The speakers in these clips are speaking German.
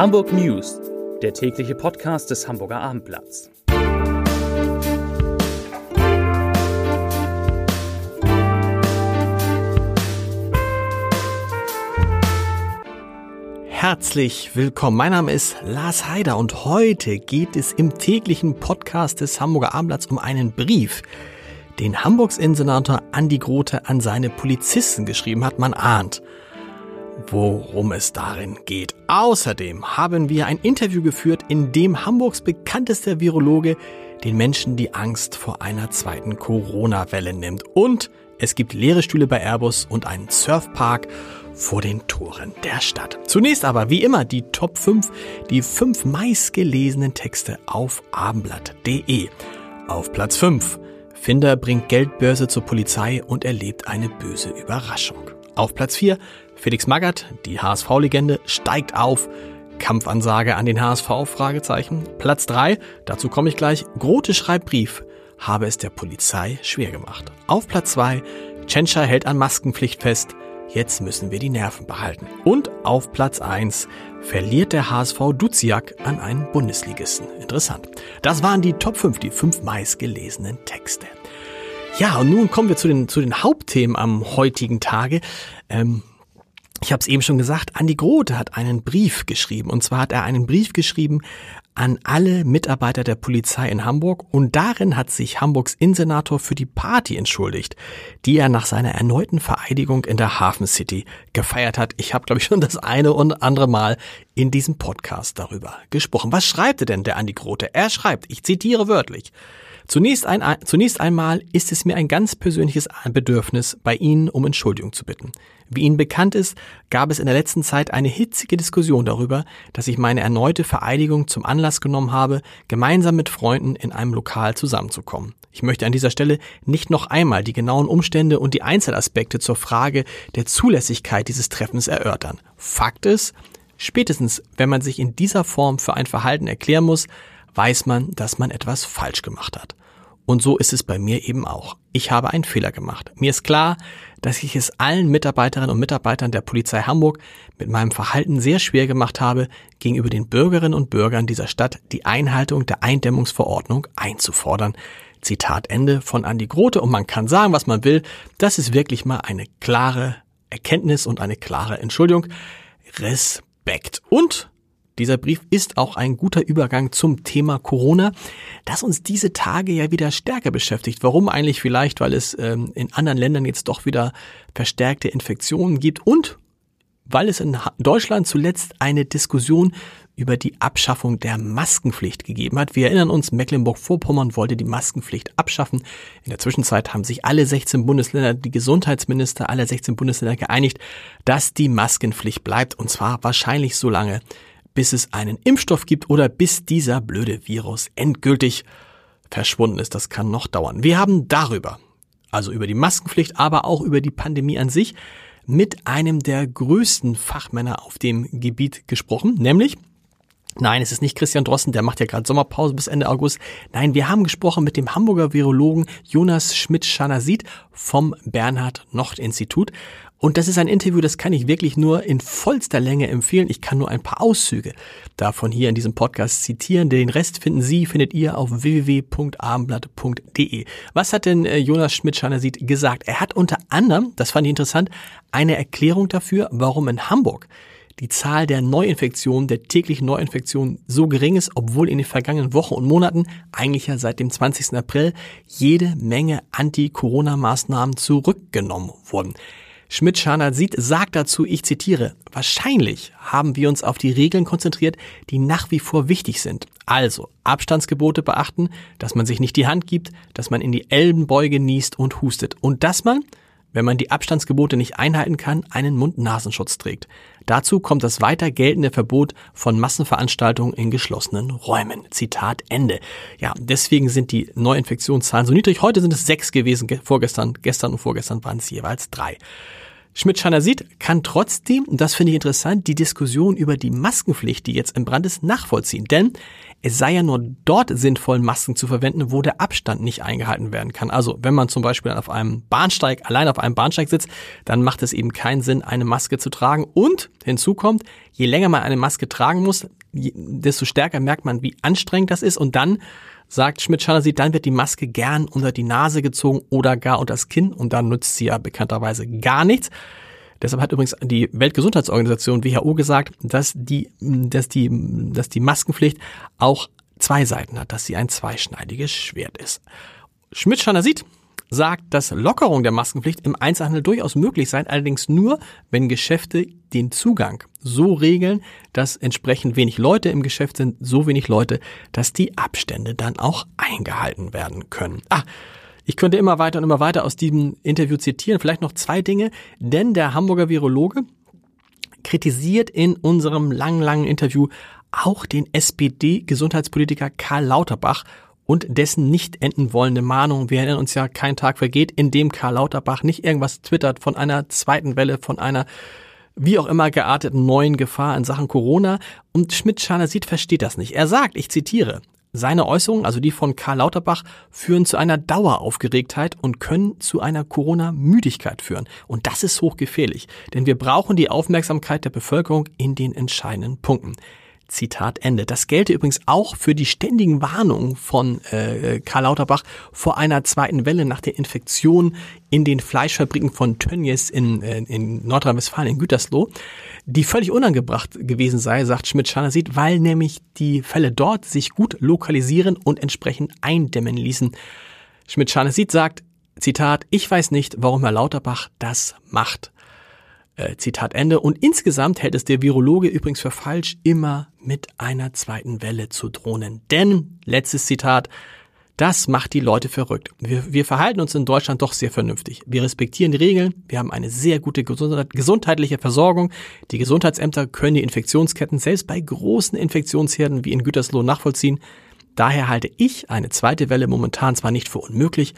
Hamburg News, der tägliche Podcast des Hamburger Abendblatts. Herzlich willkommen. Mein Name ist Lars Heider und heute geht es im täglichen Podcast des Hamburger Abendblatts um einen Brief, den Hamburgs Innensenator Andi Grote an seine Polizisten geschrieben hat. Man ahnt worum es darin geht. Außerdem haben wir ein Interview geführt, in dem Hamburgs bekanntester Virologe den Menschen die Angst vor einer zweiten Corona-Welle nimmt. Und es gibt leere Stühle bei Airbus und einen Surfpark vor den Toren der Stadt. Zunächst aber, wie immer, die Top 5, die fünf meistgelesenen Texte auf abendblatt.de. Auf Platz 5. Finder bringt Geldbörse zur Polizei und erlebt eine böse Überraschung. Auf Platz 4 Felix Magath, die HSV-Legende, steigt auf. Kampfansage an den HSV? Fragezeichen. Platz 3, dazu komme ich gleich. Grote schreibt Brief, habe es der Polizei schwer gemacht. Auf Platz 2, Tschentscher hält an Maskenpflicht fest. Jetzt müssen wir die Nerven behalten. Und auf Platz 1 verliert der HSV Duziak an einen Bundesligisten. Interessant. Das waren die Top 5, die fünf meistgelesenen Texte. Ja, und nun kommen wir zu den, zu den Hauptthemen am heutigen Tage. Ähm, ich habe es eben schon gesagt, Andi Grote hat einen Brief geschrieben. Und zwar hat er einen Brief geschrieben an alle Mitarbeiter der Polizei in Hamburg und darin hat sich Hamburgs Innensenator für die Party entschuldigt, die er nach seiner erneuten Vereidigung in der Hafen City gefeiert hat. Ich habe, glaube ich, schon das eine und andere Mal in diesem Podcast darüber gesprochen. Was schreibt er denn, der Andi Grote? Er schreibt, ich zitiere wörtlich, Zunächst, ein, zunächst einmal ist es mir ein ganz persönliches Bedürfnis, bei Ihnen um Entschuldigung zu bitten. Wie Ihnen bekannt ist, gab es in der letzten Zeit eine hitzige Diskussion darüber, dass ich meine erneute Vereidigung zum Anlass genommen habe, gemeinsam mit Freunden in einem Lokal zusammenzukommen. Ich möchte an dieser Stelle nicht noch einmal die genauen Umstände und die Einzelaspekte zur Frage der Zulässigkeit dieses Treffens erörtern. Fakt ist, spätestens wenn man sich in dieser Form für ein Verhalten erklären muss, weiß man, dass man etwas falsch gemacht hat. Und so ist es bei mir eben auch. Ich habe einen Fehler gemacht. Mir ist klar, dass ich es allen Mitarbeiterinnen und Mitarbeitern der Polizei Hamburg mit meinem Verhalten sehr schwer gemacht habe, gegenüber den Bürgerinnen und Bürgern dieser Stadt die Einhaltung der Eindämmungsverordnung einzufordern. Zitat Ende von Andi Grote. Und man kann sagen, was man will. Das ist wirklich mal eine klare Erkenntnis und eine klare Entschuldigung. Respekt. Und dieser Brief ist auch ein guter Übergang zum Thema Corona, das uns diese Tage ja wieder stärker beschäftigt. Warum eigentlich vielleicht? Weil es ähm, in anderen Ländern jetzt doch wieder verstärkte Infektionen gibt und weil es in Deutschland zuletzt eine Diskussion über die Abschaffung der Maskenpflicht gegeben hat. Wir erinnern uns, Mecklenburg-Vorpommern wollte die Maskenpflicht abschaffen. In der Zwischenzeit haben sich alle 16 Bundesländer, die Gesundheitsminister aller 16 Bundesländer geeinigt, dass die Maskenpflicht bleibt und zwar wahrscheinlich so lange, bis es einen Impfstoff gibt oder bis dieser blöde Virus endgültig verschwunden ist. Das kann noch dauern. Wir haben darüber, also über die Maskenpflicht, aber auch über die Pandemie an sich, mit einem der größten Fachmänner auf dem Gebiet gesprochen, nämlich Nein, es ist nicht Christian Drossen, der macht ja gerade Sommerpause bis Ende August. Nein, wir haben gesprochen mit dem Hamburger Virologen Jonas Schmidt-Schanasit vom Bernhard-Nocht-Institut. Und das ist ein Interview, das kann ich wirklich nur in vollster Länge empfehlen. Ich kann nur ein paar Auszüge davon hier in diesem Podcast zitieren. Den Rest finden Sie, findet ihr auf www.abendblatt.de. Was hat denn äh, Jonas Schmidt-Schanasit gesagt? Er hat unter anderem, das fand ich interessant, eine Erklärung dafür, warum in Hamburg die Zahl der Neuinfektionen, der täglichen Neuinfektionen so gering ist, obwohl in den vergangenen Wochen und Monaten, eigentlich ja seit dem 20. April, jede Menge Anti-Corona-Maßnahmen zurückgenommen wurden. Schmidt-Scharner sieht, sagt dazu, ich zitiere, wahrscheinlich haben wir uns auf die Regeln konzentriert, die nach wie vor wichtig sind. Also Abstandsgebote beachten, dass man sich nicht die Hand gibt, dass man in die Ellenbeuge niest und hustet und dass man, wenn man die Abstandsgebote nicht einhalten kann, einen Mund-Nasenschutz trägt. Dazu kommt das weiter geltende Verbot von Massenveranstaltungen in geschlossenen Räumen. Zitat Ende. Ja, deswegen sind die Neuinfektionszahlen so niedrig. Heute sind es sechs gewesen, vorgestern, gestern und vorgestern waren es jeweils drei. Schmidt-Schanner sieht, kann trotzdem, und das finde ich interessant, die Diskussion über die Maskenpflicht, die jetzt im Brand ist, nachvollziehen. Denn es sei ja nur dort sinnvoll, Masken zu verwenden, wo der Abstand nicht eingehalten werden kann. Also wenn man zum Beispiel auf einem Bahnsteig, allein auf einem Bahnsteig sitzt, dann macht es eben keinen Sinn, eine Maske zu tragen. Und hinzu kommt, je länger man eine Maske tragen muss, desto stärker merkt man, wie anstrengend das ist. Und dann sagt Schmidt-Schanasi, dann wird die Maske gern unter die Nase gezogen oder gar unter das Kinn und dann nutzt sie ja bekannterweise gar nichts. Deshalb hat übrigens die Weltgesundheitsorganisation WHO gesagt, dass die, dass die, dass die Maskenpflicht auch zwei Seiten hat, dass sie ein zweischneidiges Schwert ist. Schmidt-Schanasi sagt, dass Lockerung der Maskenpflicht im Einzelhandel durchaus möglich sei, allerdings nur, wenn Geschäfte den Zugang so regeln, dass entsprechend wenig Leute im Geschäft sind, so wenig Leute, dass die Abstände dann auch eingehalten werden können. Ah, ich könnte immer weiter und immer weiter aus diesem Interview zitieren. Vielleicht noch zwei Dinge, denn der Hamburger Virologe kritisiert in unserem langen, langen Interview auch den SPD-Gesundheitspolitiker Karl Lauterbach und dessen nicht enden wollende Mahnung. Wir erinnern uns ja, kein Tag vergeht, in dem Karl Lauterbach nicht irgendwas twittert von einer zweiten Welle, von einer wie auch immer gearteten neuen Gefahr in Sachen Corona. Und Schmidt-Schaner sieht, versteht das nicht. Er sagt, ich zitiere, seine Äußerungen, also die von Karl Lauterbach, führen zu einer Daueraufgeregtheit und können zu einer Corona-Müdigkeit führen. Und das ist hochgefährlich, denn wir brauchen die Aufmerksamkeit der Bevölkerung in den entscheidenden Punkten. Zitat Ende. Das gelte übrigens auch für die ständigen Warnungen von äh, Karl Lauterbach vor einer zweiten Welle nach der Infektion in den Fleischfabriken von Tönnies in, äh, in Nordrhein-Westfalen, in Gütersloh, die völlig unangebracht gewesen sei, sagt Schmidt-Schanner-Sieht, weil nämlich die Fälle dort sich gut lokalisieren und entsprechend eindämmen ließen. Schmidt-Schanner-Sieht sagt, Zitat, ich weiß nicht, warum Herr Lauterbach das macht. Äh, Zitat Ende. Und insgesamt hält es der Virologe übrigens für falsch, immer mit einer zweiten Welle zu drohnen. Denn, letztes Zitat, das macht die Leute verrückt. Wir, wir verhalten uns in Deutschland doch sehr vernünftig. Wir respektieren die Regeln, wir haben eine sehr gute gesundheitliche Versorgung. Die Gesundheitsämter können die Infektionsketten selbst bei großen Infektionsherden wie in Gütersloh nachvollziehen. Daher halte ich eine zweite Welle momentan zwar nicht für unmöglich,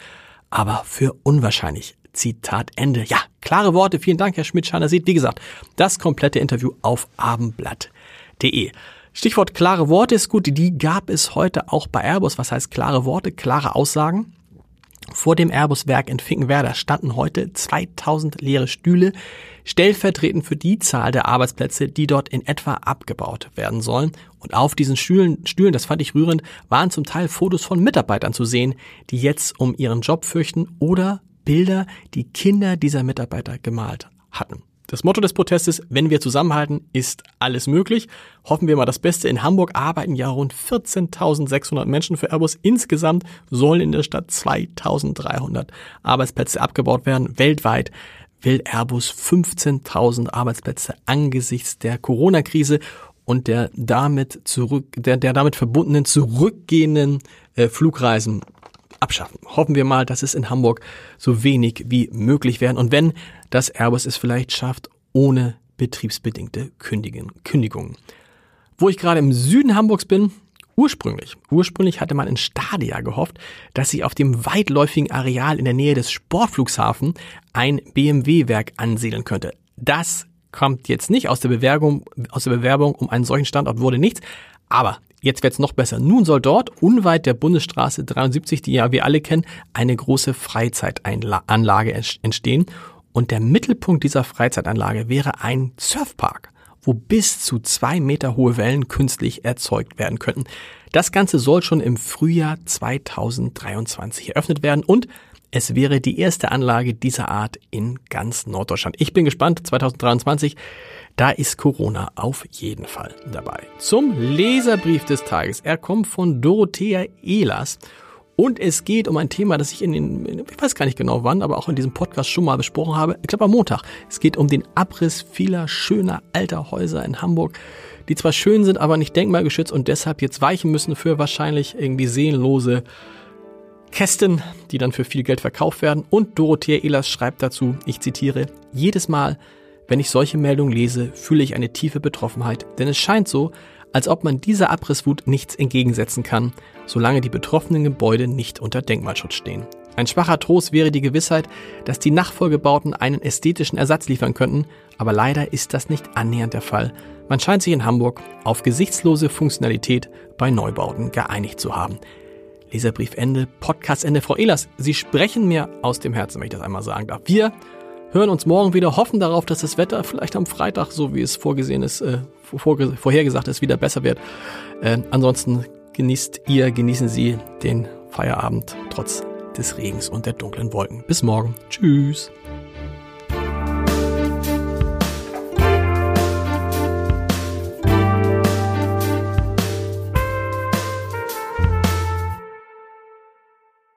aber für unwahrscheinlich. Zitat Ende. Ja, klare Worte. Vielen Dank, Herr Schmidt-Scheiner. Sieht, wie gesagt, das komplette Interview auf abendblatt.de. Stichwort klare Worte ist gut. Die gab es heute auch bei Airbus. Was heißt klare Worte? Klare Aussagen. Vor dem Airbus-Werk in Finkenwerder standen heute 2000 leere Stühle, stellvertretend für die Zahl der Arbeitsplätze, die dort in etwa abgebaut werden sollen. Und auf diesen Stühlen, Stühlen, das fand ich rührend, waren zum Teil Fotos von Mitarbeitern zu sehen, die jetzt um ihren Job fürchten oder Bilder, die Kinder dieser Mitarbeiter gemalt hatten. Das Motto des Protestes, wenn wir zusammenhalten, ist alles möglich. Hoffen wir mal das Beste. In Hamburg arbeiten ja rund 14.600 Menschen für Airbus. Insgesamt sollen in der Stadt 2.300 Arbeitsplätze abgebaut werden. Weltweit will Airbus 15.000 Arbeitsplätze angesichts der Corona-Krise und der damit zurück, der, der damit verbundenen zurückgehenden äh, Flugreisen abschaffen. Hoffen wir mal, dass es in Hamburg so wenig wie möglich werden und wenn das Airbus es vielleicht schafft, ohne betriebsbedingte Kündigungen. Wo ich gerade im Süden Hamburgs bin, Ursprünglich, ursprünglich hatte man in Stadia gehofft, dass sich auf dem weitläufigen Areal in der Nähe des Sportflugshafens ein BMW-Werk ansiedeln könnte. Das kommt jetzt nicht aus der Bewerbung, aus der Bewerbung um einen solchen Standort wurde nichts. Aber Jetzt wird's noch besser. Nun soll dort, unweit der Bundesstraße 73, die ja wir alle kennen, eine große Freizeitanlage entstehen. Und der Mittelpunkt dieser Freizeitanlage wäre ein Surfpark, wo bis zu zwei Meter hohe Wellen künstlich erzeugt werden könnten. Das Ganze soll schon im Frühjahr 2023 eröffnet werden und es wäre die erste Anlage dieser Art in ganz Norddeutschland. Ich bin gespannt, 2023 da ist Corona auf jeden Fall dabei. Zum Leserbrief des Tages. Er kommt von Dorothea Ehlers. Und es geht um ein Thema, das ich in den, ich weiß gar nicht genau wann, aber auch in diesem Podcast schon mal besprochen habe. Ich glaube am Montag. Es geht um den Abriss vieler schöner alter Häuser in Hamburg, die zwar schön sind, aber nicht denkmalgeschützt und deshalb jetzt weichen müssen für wahrscheinlich irgendwie seelenlose Kästen, die dann für viel Geld verkauft werden. Und Dorothea Ehlers schreibt dazu, ich zitiere, jedes Mal, wenn ich solche Meldungen lese, fühle ich eine tiefe Betroffenheit, denn es scheint so, als ob man dieser Abrisswut nichts entgegensetzen kann, solange die betroffenen Gebäude nicht unter Denkmalschutz stehen. Ein schwacher Trost wäre die Gewissheit, dass die Nachfolgebauten einen ästhetischen Ersatz liefern könnten, aber leider ist das nicht annähernd der Fall. Man scheint sich in Hamburg auf gesichtslose Funktionalität bei Neubauten geeinigt zu haben. Leserbrief Ende, Podcast Ende. Frau Ehlers, Sie sprechen mir aus dem Herzen, wenn ich das einmal sagen darf. Wir hören uns morgen wieder, hoffen darauf, dass das Wetter vielleicht am Freitag, so wie es vorgesehen ist, äh, vorhergesagt ist, wieder besser wird. Äh, ansonsten genießt ihr, genießen Sie den Feierabend trotz des Regens und der dunklen Wolken. Bis morgen. Tschüss.